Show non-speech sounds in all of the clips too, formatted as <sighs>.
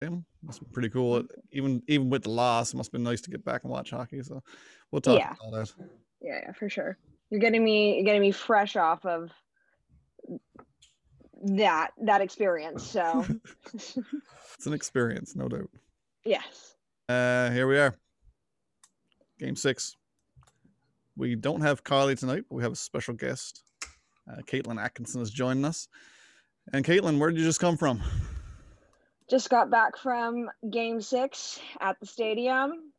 Be pretty cool. Even even with the loss, it must have been nice to get back and watch hockey. So we'll talk Yeah. about that. Yeah, yeah, for sure. You're getting me you're getting me fresh off of that that experience. So <laughs> It's an experience, no doubt. yes. Uh, here we are. Game six. We don't have Kylie tonight, but we have a special guest. Uh, Caitlyn Atkinson is joining us. And Caitlyn, where did you just come from? Just got back from game six at the stadium.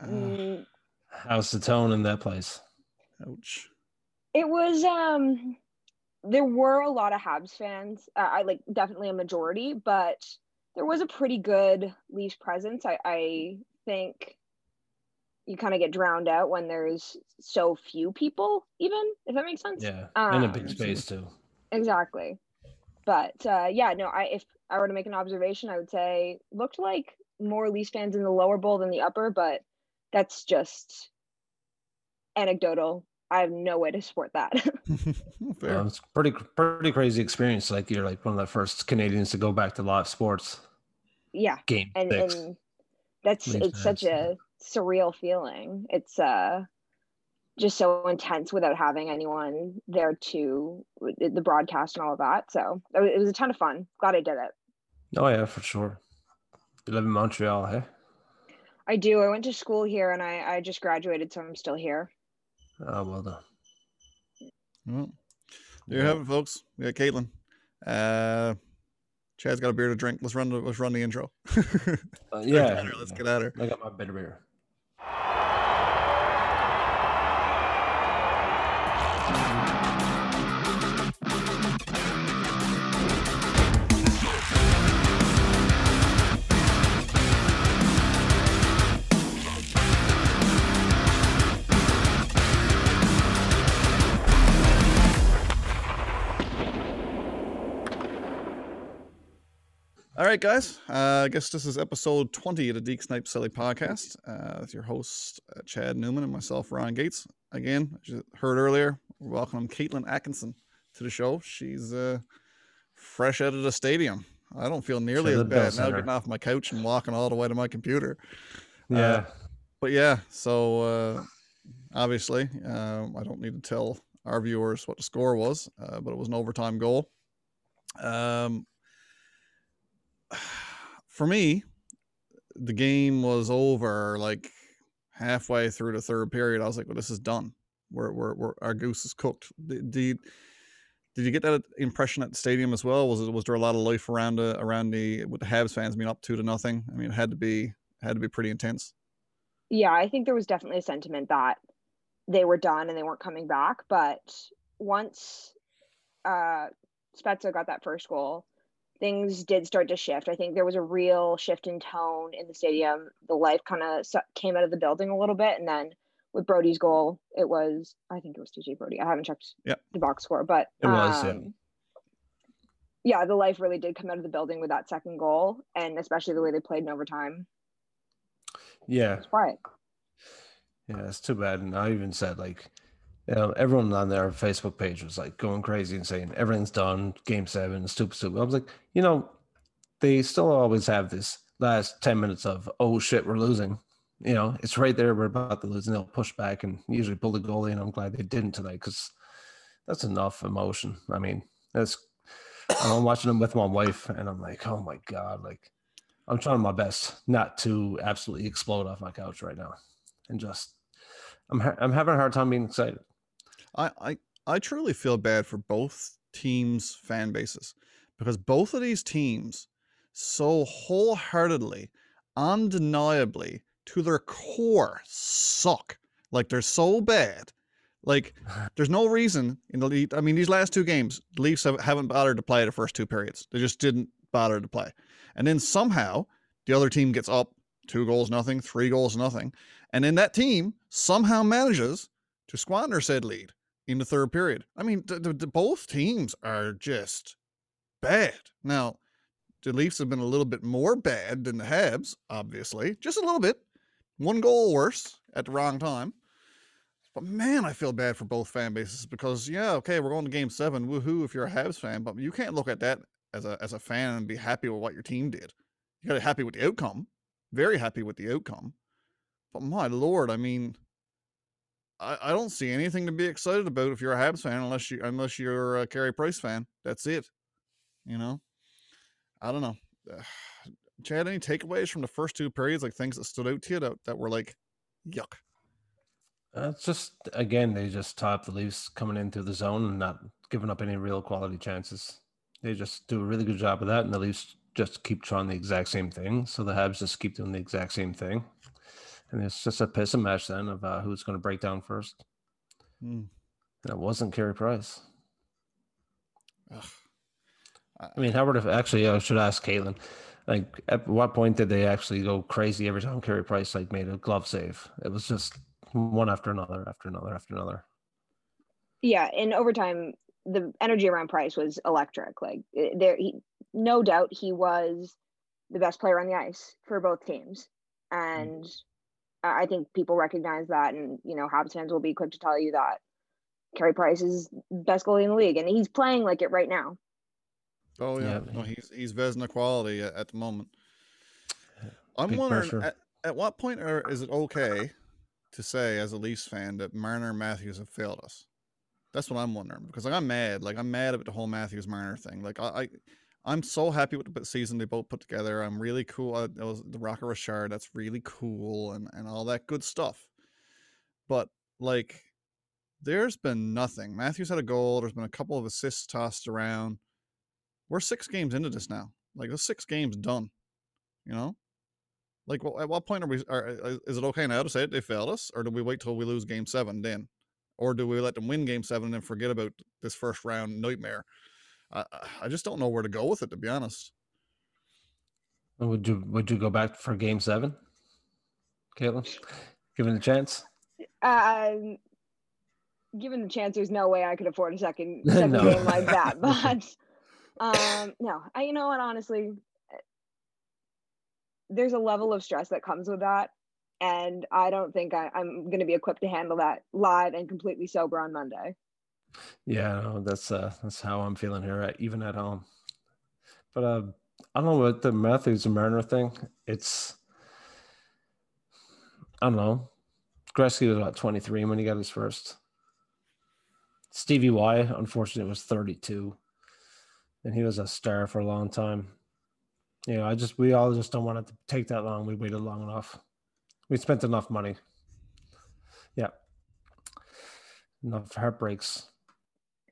Uh, Mm, How's the tone in that place? ouch. It was um there were a lot of Habs fans. Uh, I like definitely a majority, but there was a pretty good Leafs presence. I, I think you kind of get drowned out when there's so few people, even if that makes sense. Yeah, in a Um, big space too. Exactly. But uh, yeah, no, I if I were to make an observation, I would say looked like more Leafs fans in the lower bowl than the upper, but that's just anecdotal. I have no way to support that. <laughs> <laughs> Fair. Um, it's pretty pretty crazy experience. Like you're like one of the first Canadians to go back to live sports yeah. game And six. and that's Leafs it's such fans, a surreal feeling. It's uh just so intense without having anyone there to the broadcast and all of that. So it was a ton of fun. Glad I did it. Oh yeah, for sure. You live in Montreal, hey? I do. I went to school here and I, I just graduated, so I'm still here. Oh well done. Well, there you have it, folks. We got Caitlyn. Uh, Chad's got a beer to drink. Let's run the let's run the intro. <laughs> Uh, yeah, Let's get at her. Let's get at her. I got my bitter beer. All right, guys. Uh, I guess this is episode 20 of the Deke Snipe Celly podcast. Uh, with your host, uh, Chad Newman, and myself, Ryan Gates. Again, as you heard earlier, we welcome Caitlyn Atkinson to the show. She's uh, fresh out of the stadium. I don't feel nearly as bad now getting off my couch and walking all the way to my computer. Yeah, But yeah, so uh, obviously, um, I don't need to tell our viewers what the score was, uh, but it was an overtime goal. Um, for me, the game was over like halfway through the third period. I was like, "Well, this is done. We're, we're, we're our goose is cooked." Did, did you get that impression at the stadium as well? Was it was there a lot of life around the around the with the Habs fans being up two to nothing? I mean, it had to be had to be pretty intense. Yeah, I think there was definitely a sentiment that they were done and they weren't coming back. But once uh, Spezza got that first goal, things did start to shift. I think there was a real shift in tone in the stadium. The life kind of came out of the building a little bit, and then with Brodie's goal, it was I think it was TJ Brody. I haven't checked Yep. the box score, but It was, yeah. um, yeah, the life really did come out of the building with that second goal, and especially the way they played in overtime. yeah, It's quiet. yeah. It's too bad. And I even said like, you know, everyone on their Facebook page was like going crazy and saying everything's done. Game seven, stupid, stupid. I was like, you know, they still always have this last ten minutes of oh shit, we're losing. You know, it's right there. We're about to lose, and they'll push back and usually pull the goalie. And I'm glad they didn't tonight because that's enough emotion. I mean, that's I'm watching them with my wife, and I'm like, oh my god, like I'm trying my best not to absolutely explode off my couch right now, and just I'm ha- I'm having a hard time being excited. I, I I truly feel bad for both teams' fan bases because both of these teams so wholeheartedly, undeniably, to their core, suck. Like they're so bad. Like <laughs> there's no reason in the lead. I mean, these last two games, the Leafs have, haven't bothered to play the first two periods. They just didn't bother to play. And then somehow the other team gets up two goals nothing, three goals nothing, and then that team somehow manages to squander said lead in the third period. I mean, th- th- th- both teams are just bad. Now, the Leafs have been a little bit more bad than the Habs, obviously, just a little bit. One goal worse at the wrong time. But man, I feel bad for both fan bases because, yeah, okay, we're going to game seven. Woohoo if you're a Habs fan, but you can't look at that as a as a fan and be happy with what your team did. You got to be happy with the outcome, very happy with the outcome. But my lord, I mean, I, I don't see anything to be excited about if you're a Habs fan, unless you unless you're a Carey Price fan. That's it. You know, I don't know. <sighs> Chad, any takeaways from the first two periods, like things that stood out to you that, that were like, yuck? Uh, it's just again they just top the Leafs coming into the zone and not giving up any real quality chances. They just do a really good job of that, and the Leafs just keep trying the exact same thing. So the Habs just keep doing the exact same thing, and it's just a piss and match then of uh, who's going to break down first. Hmm. And it wasn't Carey Price. Ugh. I mean, Howard. Actually, I should ask Caitlyn. Like, at what point did they actually go crazy every time Carey Price like made a glove save? It was just one after another, after another, after another. Yeah, in overtime, the energy around Price was electric. Like eh, there, he, no doubt, he was the best player on the ice for both teams, and I I think people recognize that. And you know, Habs fans will be quick to tell you that Carey Price is best goalie in the league, and he's playing like it right now. Oh yeah, Yeah, no, he's he's Vezina quality at, at the moment. I'm Big wondering at, at what point are, is it okay to say as a Leafs fan that Marner and Matthews have failed us? That's what I'm wondering because like I'm mad, like I'm mad about the whole Matthews Marner thing. Like I, I I'm so happy with the season they both put together. I'm really cool. Uh, it was the Rocket Richard. That's really cool and and all that good stuff. But like, there's been nothing. Matthews had a goal. There's been a couple of assists tossed around we're six games into this now. Like the six games done. You know, like well, at what point are we? Are, is is it okay now to say it, they failed us, or do we wait till we lose game seven then, or do we let them win game seven and then forget about this first round nightmare? I I- I just don't know where to go with it to be honest. Would you would you go back for Game Seven, Caitlyn? Given the chance, Um, given the chance, there's no way I could afford a second <laughs> second No. game like that. <laughs> But um, no, I you know what? Honestly, there's a level of stress that comes with that, and I don't think I, I'm going to be equipped to handle that live and completely sober on Monday. Yeah, no, that's uh that's how I'm feeling here, even at home. But uh, I don't know what the Matthews and Marner thing. It's I don't know. Gretzky was about 23 when he got his first. Stevie Y, unfortunately, was 32, and he was a star for a long time. You know, I just we all just don't want it to take that long. We waited long enough. We spent enough money. Yeah, enough heartbreaks.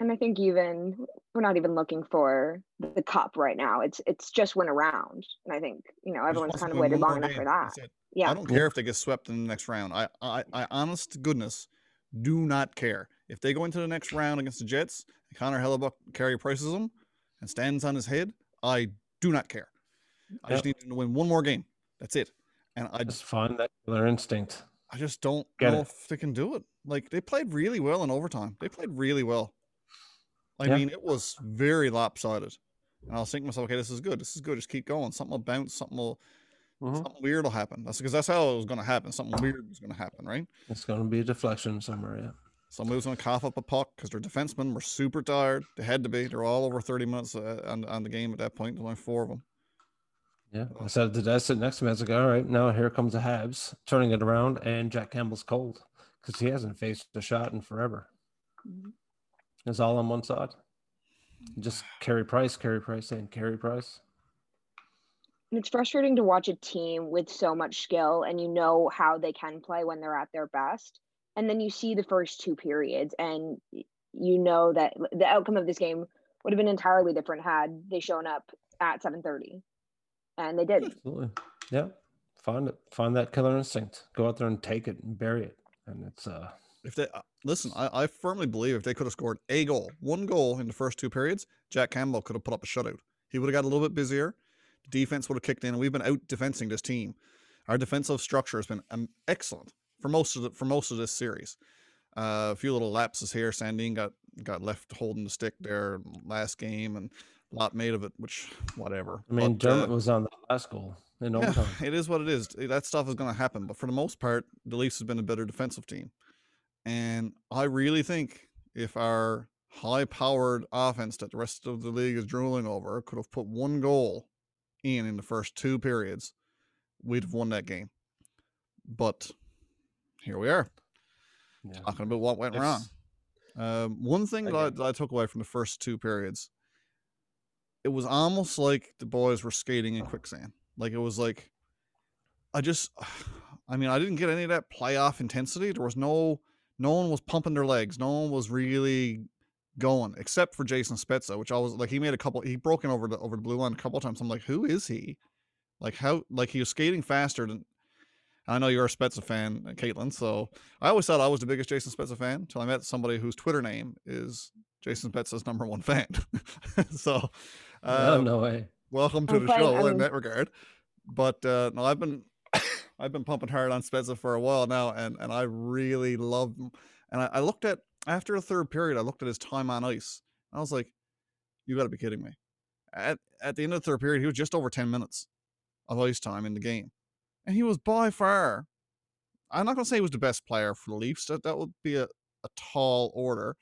And I think even we're not even looking for the cup right now. It's it's just win around, and I think you know everyone's kind of waited long enough for that. Yeah, I don't care if they get swept in the next round. I, I, I honest to goodness, do not care. If they go into the next round against the Jets, and Connor Hellebuyck Carey Prices them and stands on his head, I do not care. I just need them to win one more game. That's it. And I, Just find that killer instinct. I just don't Get know it. if they can do it. Like they played really well in overtime. They played really well. I Yeah. mean, it was very lopsided. And I was thinking to myself, okay, this is good. This is good. Just keep going. Something will bounce. Something will Mhm. something weird will happen. That's because that's how it was going to happen. Something weird was going to happen, right? It's going to be a deflection somewhere. Yeah. Somebody was going to cough up a puck because their defensemen were super tired. They had to be. They're all over 30 minutes uh, on, on the game at that point. There's only four of them. Yeah. I said to Des, sit next to me. I was like, all right, now here comes the Habs turning it around, and Jack Campbell's cold because he hasn't faced a shot in forever. Mhm. It's all on one side. Just Carey Price, Carey Price, and Carey Price. And it's frustrating to watch a team with so much skill and you know how they can play when they're at their best. And then you see the first two periods and you know that the outcome of this game would have been entirely different had they shown up at 7:30. And they didn't. Absolutely. Yeah. Find it. Find that killer instinct. Go out there and take it and bury it. And it's uh If they uh, listen, I, I firmly believe if they could have scored a goal, one goal in the first two periods, Jack Campbell could have put up a shutout. He would have got a little bit busier. The defense would have kicked in, and we've been out defending this team. Our defensive structure has been um, excellent for most of the, for most of this series. Uh, a few little lapses here. Sandin got got left holding the stick there last game, and a lot made of it. Which whatever. I mean But, uh, Dermott was on the last goal in yeah, <laughs> it is what it is. That stuff is going to happen. But for the most part, the Leafs have been a better defensive team. And I really think if our high powered offense that the rest of the league is drooling over could have put one goal in in the first two periods, we'd have won that game. But here we are, Yeah. talking about what went wrong. Um, one thing that I, that I took away from the first two periods, it was almost like the boys were skating in quicksand. Like it was like, I just, <sighs> I mean, I didn't get any of that playoff intensity. There was no, no one was pumping their legs. No one was really going except for Jason Spezza, which I was like, he made a couple, he broke in over the over the blue line a couple of times. I'm like, who is he? Like how, like he was skating faster than. I know you're a Spezza fan, uh, Caitlyn. So I always thought I was the biggest Jason Spezza fan until I met somebody whose Twitter name is Jason Spezza's number one fan. <laughs> so, uh, oh, no way. welcome to I'm the playing- show in I'm- that regard. But uh, no, I've been I've been pumping hard on Spezza for a while now, and and I really love him. And I, I looked at after the third period, I looked at his time on ice. And I was like, "You got to be kidding me!" At at the end of the third period, he was just over ten minutes of ice time in the game, and he was by far. I'm not gonna say he was the best player for the Leafs. That that would be a, a tall order,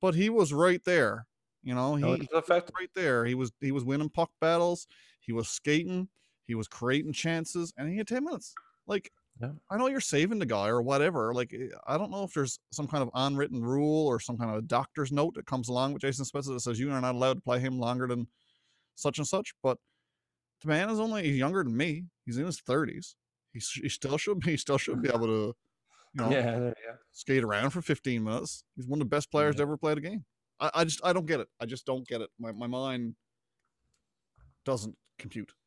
but he was right there. You know, he, No, he was effective. right there. He was he was winning puck battles. He was skating. He was creating chances, and he had ten minutes. Like, Yeah. I know you're saving the guy or whatever. Like, eh, I don't know if there's some kind of unwritten rule or some kind of doctor's note that comes along with Jason Spezza that says you are not allowed to play him longer than such and such. But the man is only he's younger than me. He's in his thirties. He he still should be he still should be able to, you <laughs> know, Yeah, go. skate around for 15 minutes. He's one of the best players to ever play the game. I, I just I don't get it. I just don't get it. My my mind doesn't compute. <sighs>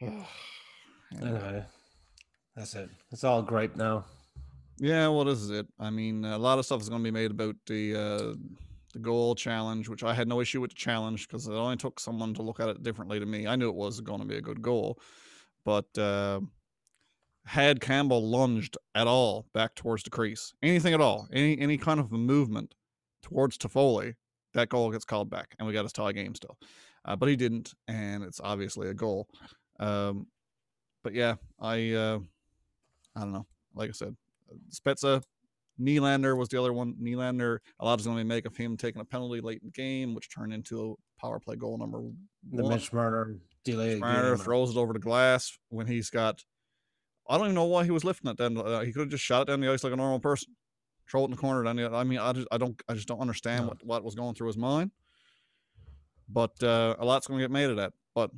<sighs> Anyway. Anyway, that's it. It's all great now. Yeah, well, this is it. I mean, a lot of stuff is going to be made about the uh, the goal challenge, which I had no issue with the challenge because it only took someone to look at it differently to me. I knew it was going to be a good goal, but uh, had Campbell lunged at all back towards the crease, anything at all, any any kind of a movement towards Toffoli, that goal gets called back, and we got a tie game still. Uh, but he didn't, and it's obviously a goal. Um, but yeah, I uh, I don't know. Like I said, Spezza, Nylander was the other one. Nylander, a lot is going to be make of him taking a penalty late in the game, which turned into a power play goal number The one. Mitch Marner delay. Marner game. throws it over the glass when he's got. I don't even know why he was lifting it. Then uh, he could have just shot it down the ice like a normal person, throw it in the corner. Down the, I mean, I just, I don't, I just don't understand No. what what was going through his mind. But uh, a lot's going to get made of that. But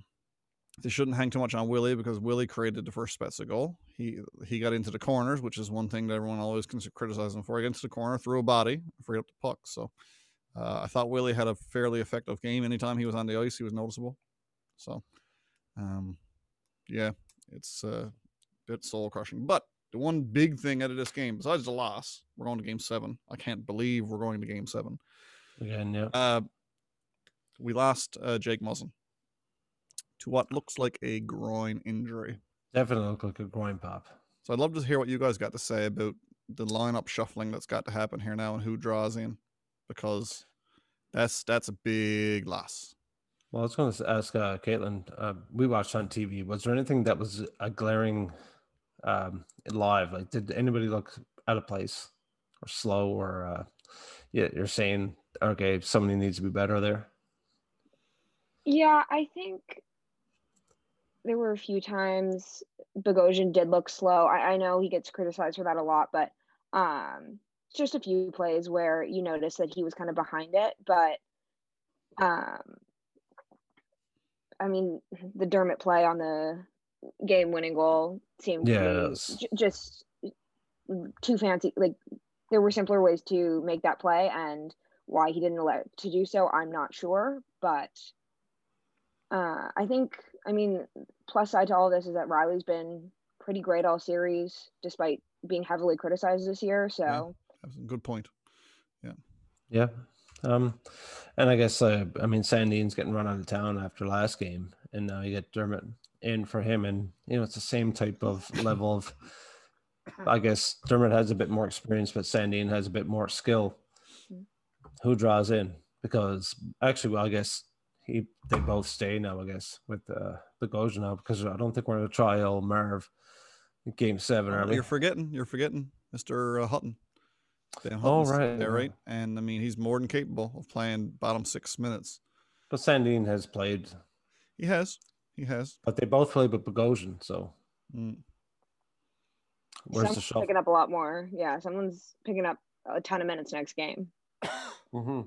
they shouldn't hang too much on Willie because Willie created the first Spezza goal. He he got into the corners, which is one thing that everyone always can criticize him for. He into the corner, threw a body, freed up the puck. So uh, I thought Willie had a fairly effective game. Anytime he was on the ice, he was noticeable. So, um, yeah, it's uh, a bit soul crushing. But the one big thing out of this game, besides the loss, we're going to game seven. I can't believe we're going to game seven. Again, yeah. Uh, we lost uh, Jake Muzzin to what looks like a groin injury. Definitely look like a groin pop. So I'd love to hear what you guys got to say about the lineup shuffling that's got to happen here now and who draws in, because that's that's a big loss. Well, I was going to ask uh, Caitlyn. Uh, we watched on TV. Was there anything that was a glaring um, live? Like, did anybody look out of place or slow? Or uh, yeah, you're saying okay, somebody needs to be better there. Yeah, I think there were a few times Bogosian did look slow. I, I know he gets criticized for that a lot, but um, just a few plays where you notice that he was kind of behind it. But um, I mean, the Dermott play on the game-winning goal seemed Yeah, to that me was- j- just too fancy. Like there were simpler ways to make that play, and why he didn't allow to do so, I'm not sure. But uh, I think, I mean, plus side to all this is that Rielly's been pretty great all series, despite being heavily criticized this year. So That's a good point. Yeah. Yeah. Um, and I guess uh, I mean Sandin's getting run out of town after last game, and now you get Dermott in for him, and you know it's the same type of <laughs> level of. I guess Dermott has a bit more experience, but Sandin has a bit more skill. Mm. Who draws in? Because actually, well, I guess he they both stay now. I guess with uh, Bogosian now because I don't think we're going to try old Merv game seven, are Oh, we? you're forgetting. You're forgetting, Mister uh, Hutton. Ben Oh, right, there, right? And I mean, he's more than capable of playing bottom six minutes. But Sandin has played, He has, he has. but they both played with Bogosian. So Mm. where's the Someone's shuffle? picking up a lot more. Yeah, someone's picking up a ton of minutes next game. hmm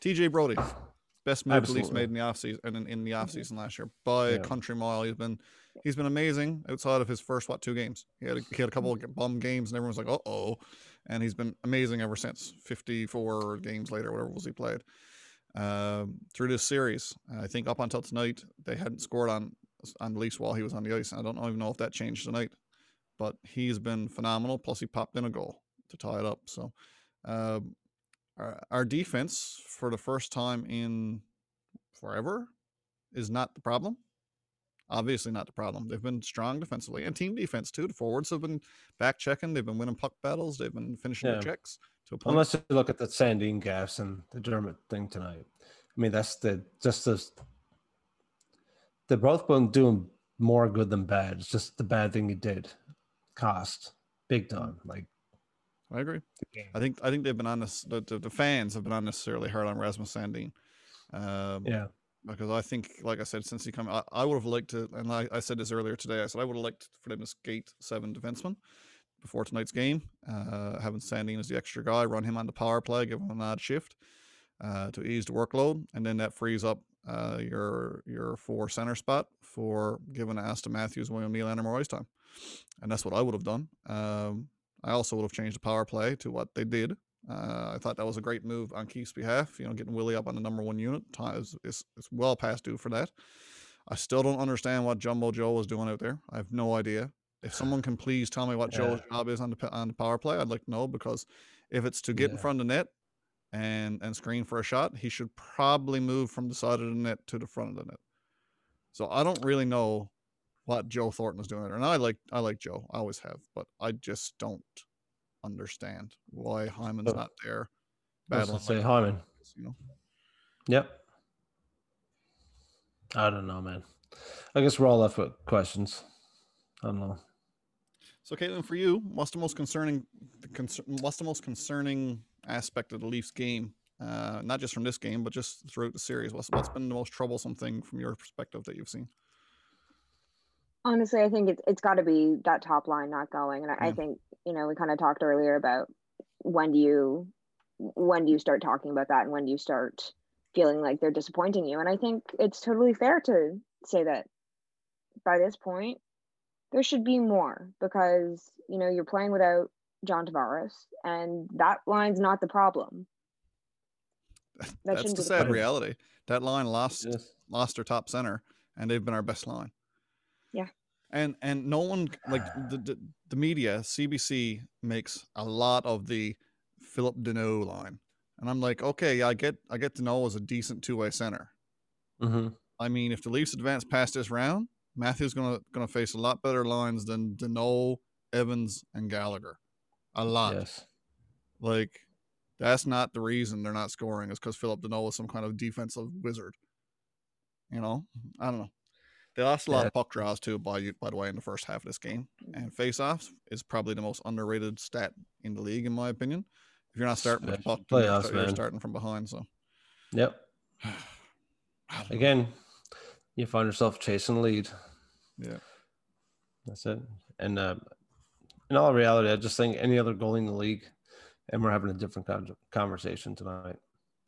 TJ Brodie, best move the Leafs made in the offseason and in, in the offseason last year by a Yeah. country mile. He's been he's been amazing outside of his first what two games. He had a, he had a couple Mm-hmm. of bum games and everyone's like, uh oh, and he's been amazing ever since. Fifty four games later, whatever was he played. Um, through this series, I think up until tonight they hadn't scored on on the Leafs while he was on the ice. I don't even know if that changed tonight, but he's been phenomenal. Plus he popped in a goal to tie it up. So. Um, our, our defense for the first time in forever is not the problem. Obviously, not the problem. They've been strong defensively and team defense too. The forwards have been back checking. They've been winning puck battles. They've been finishing Yeah. their checks to a point. Unless you look at the Sandin gaffes and the Dermott thing tonight. I mean, that's the just the they're both been doing more good than bad. It's just the bad thing he did cost big time. Like I agree. I think I think they've been on this. The, the, the fans have been unnecessarily hard on Rasmus Sandin. Um, Yeah. because I think, like I said, since he come, I, I would have liked to, and I, I said this earlier today. I said I would have liked for them to skate seven defensemen before tonight's game. Uh, having Sandin as the extra guy, run him on the power play, give him an odd shift uh, to ease the workload, and then that frees up uh, your your four center spot for giving Auston Matthews, William Neal, and ice time, and that's what I would have done. Um, I also would have changed the power play to what they did. Uh, I thought that was a great move on Keefe's behalf. You know, getting Willie up on the number one unit is, is, is well past due for that. I still don't understand what Jumbo Joe was doing out there. I have no idea. If someone can please tell me what Joe's job is on the on the power play, I'd like to know because if it's to get in front of the net and and screen for a shot, he should probably move from the side of the net to the front of the net. So I don't really know what Joe Thornton is doing there, and I like I like Joe, I always have, but I just don't understand why Hyman's So, not there. I was battling say like Hyman. you know. Yep. I don't know, man. I guess we're all left with questions. I don't know. So, Caitlyn, for you, what's the most concerning, what's the most concerning aspect of the Leafs game? Uh, not just from this game, but just throughout the series. What's what's been the most troublesome thing from your perspective that you've seen? Honestly, I think it's it's got to be that top line not going, and I, I think you know we kind of talked earlier about when do you when do you start talking about that, and when do you start feeling like they're disappointing you, and I think it's totally fair to say that by this point there should be more because you know you're playing without John Tavares, and that line's not the problem. <laughs> That's shouldn't the sad reality. That line lost Yes. lost their top center, and they've been our best line. Yeah. And and no one <sighs> like the the, the media, CBC makes a lot of the Phillip Danault line, and I'm like, okay, I get I get Danault as a decent two way center. hmm I mean, if the Leafs advance past this round, Matthews gonna gonna face a lot better lines than Danault, Evans, and Gallagher. A lot. Yes. Like that's not the reason they're not scoring is because Phillip Danault is some kind of defensive wizard. You know, I don't know. They lost a lot Yeah. of puck draws too. By by the way, in the first half of this game, and faceoffs is probably the most underrated stat in the league, in my opinion. If you're not starting with puck, you're, playoffs, you're man. starting from behind. So Yep. <sighs> I don't know. Again, you find yourself chasing the lead. yeah, That's it. And uh, in all reality, I just think any other goalie in the league, and we're having a different con- conversation tonight.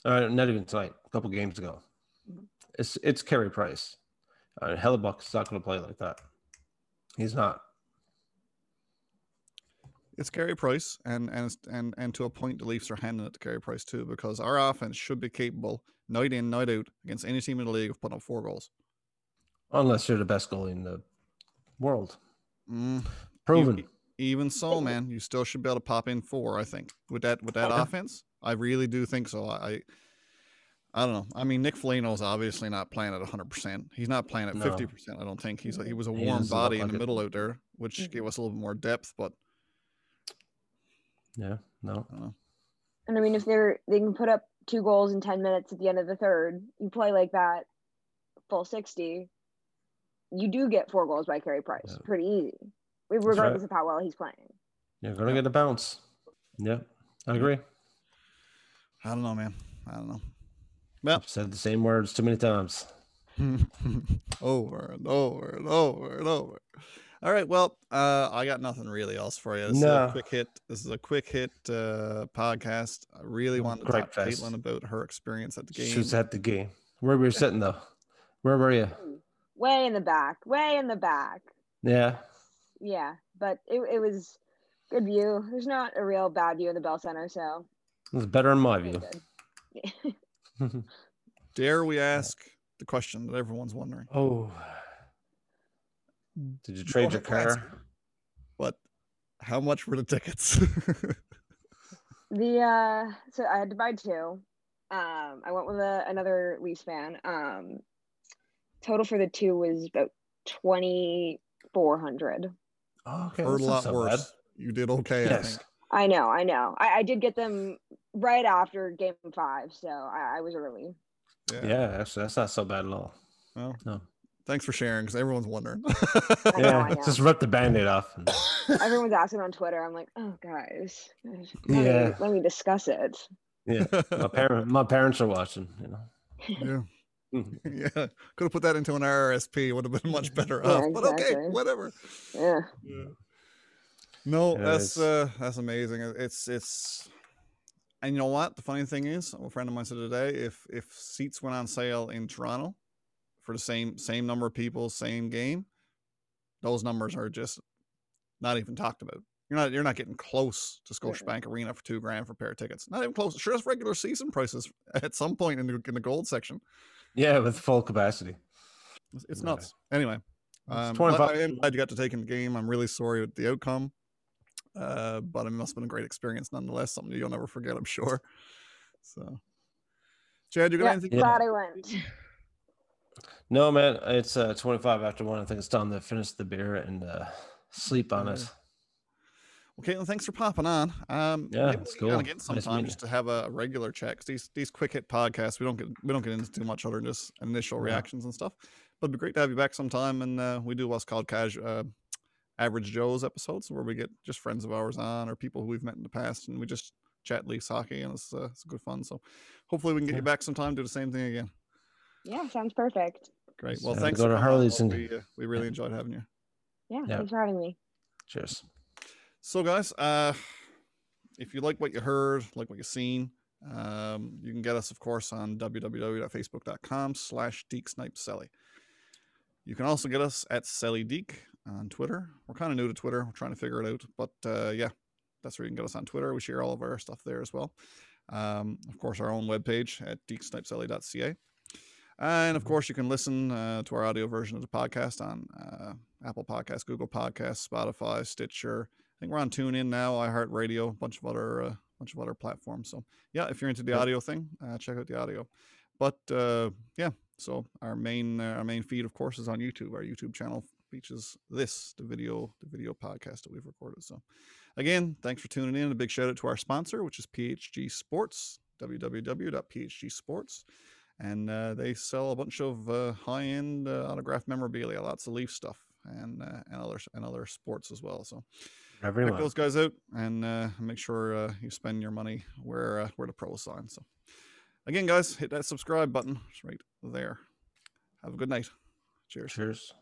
Uh, not even tonight. A couple games ago. It's it's Carey Price. Uh, Hellebuyck's not going to play like that. He's not. it's Carey Price, and and and and to a point, the Leafs are handing it to Carey Price too, because our offense should be capable night in, night out against any team in the league of putting up four goals. Unless you're the best goalie in the world. Mm, Proven. E- even so, man, you still should be able to pop in four. I think with that with that Okay. offense, I really do think so. I, I don't know. I mean, Nick Foligno's obviously not playing at hundred percent. He's not playing at No. fifty percent. I don't think he's a, he was a warm doesn't body in the it. middle out there, which Mhm. gave us a little bit more depth. But yeah. No. I don't know. And I mean, if they're they can put up two goals in ten minutes at the end of the third, you play like that, full sixty, you do get four goals by Carey Price, Yeah. pretty easy, regardless of how well he's playing. You're going to get a bounce. Yeah. I agree. I don't know, man. I don't know. Well, I've said the same words too many times. <laughs> over and over and over and over. All right. Well, uh, I got nothing really else for you. This is No. a quick hit. This is a quick hit uh, podcast. I really wanted to Great talk to. Caitlyn about her experience at the game. She was at the game. Where were you sitting though? Where were you? Way in the back, way in the back. Yeah. Yeah, but it, it was good view. There's not a real bad view of the Bell Center, so It was better in my view. <laughs> good. Dare we <laughs> ask the question that everyone's wondering? oh. Did you trade your Go ask. car? But how much were the tickets? <laughs> The uh, so I had to buy two. Um, I went with a, another Leafs fan. Um, total for the two was about twenty four hundred. Oh, okay. Heard a lot so worse. bad. You did okay, I Yes. Think. I know, I know. I, I did get them right after game five, so I, I was early. Yeah. Yeah, actually, that's not so bad at all. Well, No. thanks for sharing because everyone's wondering. <laughs> I know, Yeah, I know. just rip the band-aid off. and- <coughs> Everyone's asking on Twitter. I'm like, oh guys, let me, Yeah. let me discuss it. Yeah, my <laughs> parent, my parents are watching. You know. <laughs> yeah. Mhm. yeah, could have put that into an RRSP. Would have been much better Yeah, off. But okay, exactly. whatever. Yeah. No, Yeah, that's uh, that's amazing. It's it's, and you know what? The funny thing is, a friend of mine said today, if if seats went on sale in Toronto for the same same number of people, same game, those numbers are just not even talked about. You're not you're not getting close to. Scotiabank Arena for two grand for a pair of tickets. Not even close. Sure, that's regular season prices <laughs> at some point in the in the gold section. Yeah, with full capacity. It's, it's Yeah. nuts. Anyway, It's um, 25 I am glad you got to take in the game. I'm really sorry with the outcome, uh, but it must have been a great experience nonetheless. Something you'll never forget, I'm sure. So, Chad, you got Yeah, anything? Yeah. glad I went. No, man, it's uh, 25 after one. I think it's time to finish the beer and uh, sleep on it. Well, Caitlyn, thanks for popping on. Um, Yeah, maybe it's we can kinda cool. get Nice sometime meeting just to have a, a regular chat 'cause these these quick hit podcasts we don't get we don't get into too much other than just initial No. reactions and stuff. But it'd be great to have you back sometime, and uh, we do what's called casual. Average Joe's episodes where we get just friends of ours on or people who we've met in the past and we just chat Leafs hockey and it's, uh, it's good fun. So hopefully we can get you back sometime, do the same thing again. Yeah, sounds perfect. Great. Well, So thanks go to coming Harley's and- we, uh, we really enjoyed having you. Yeah, Yeah. thanks for having me. Cheers. So, guys, uh, if you like what you heard, like what you've seen, um, you can get us, of course, on www.facebook.com slash deeksnipeselly. You can also get us at sellydeek on Twitter. We're kind of new to Twitter. We're trying to figure it out. But uh, yeah, that's where you can get us on Twitter. We share all of our stuff there as well. Um, of course, our own webpage at deeksnipeselly.ca. And of Mhm. course, you can listen uh, to our audio version of the podcast on uh, Apple Podcasts, Google Podcasts, Spotify, Stitcher. I think we're on TuneIn now, iHeartRadio, a bunch of other uh, bunch of other platforms. So yeah, if you're into the audio thing, uh, check out the audio. But uh, yeah, so our main uh, our main feed, of course, is on YouTube. Our YouTube channel features this the video the video podcast that we've recorded. So again, thanks for tuning in. A big shout out to our sponsor, which is PHG Sports. www.phgsports. And uh, they sell a bunch of uh, high-end uh, autographed memorabilia, lots of Leaf stuff, and uh, and other and other sports as well. So check Everyone. those guys out and uh, make sure uh, you spend your money where uh, where the pros sign. So again, guys, hit that subscribe button. It's right there. Have a good night. Cheers. Cheers.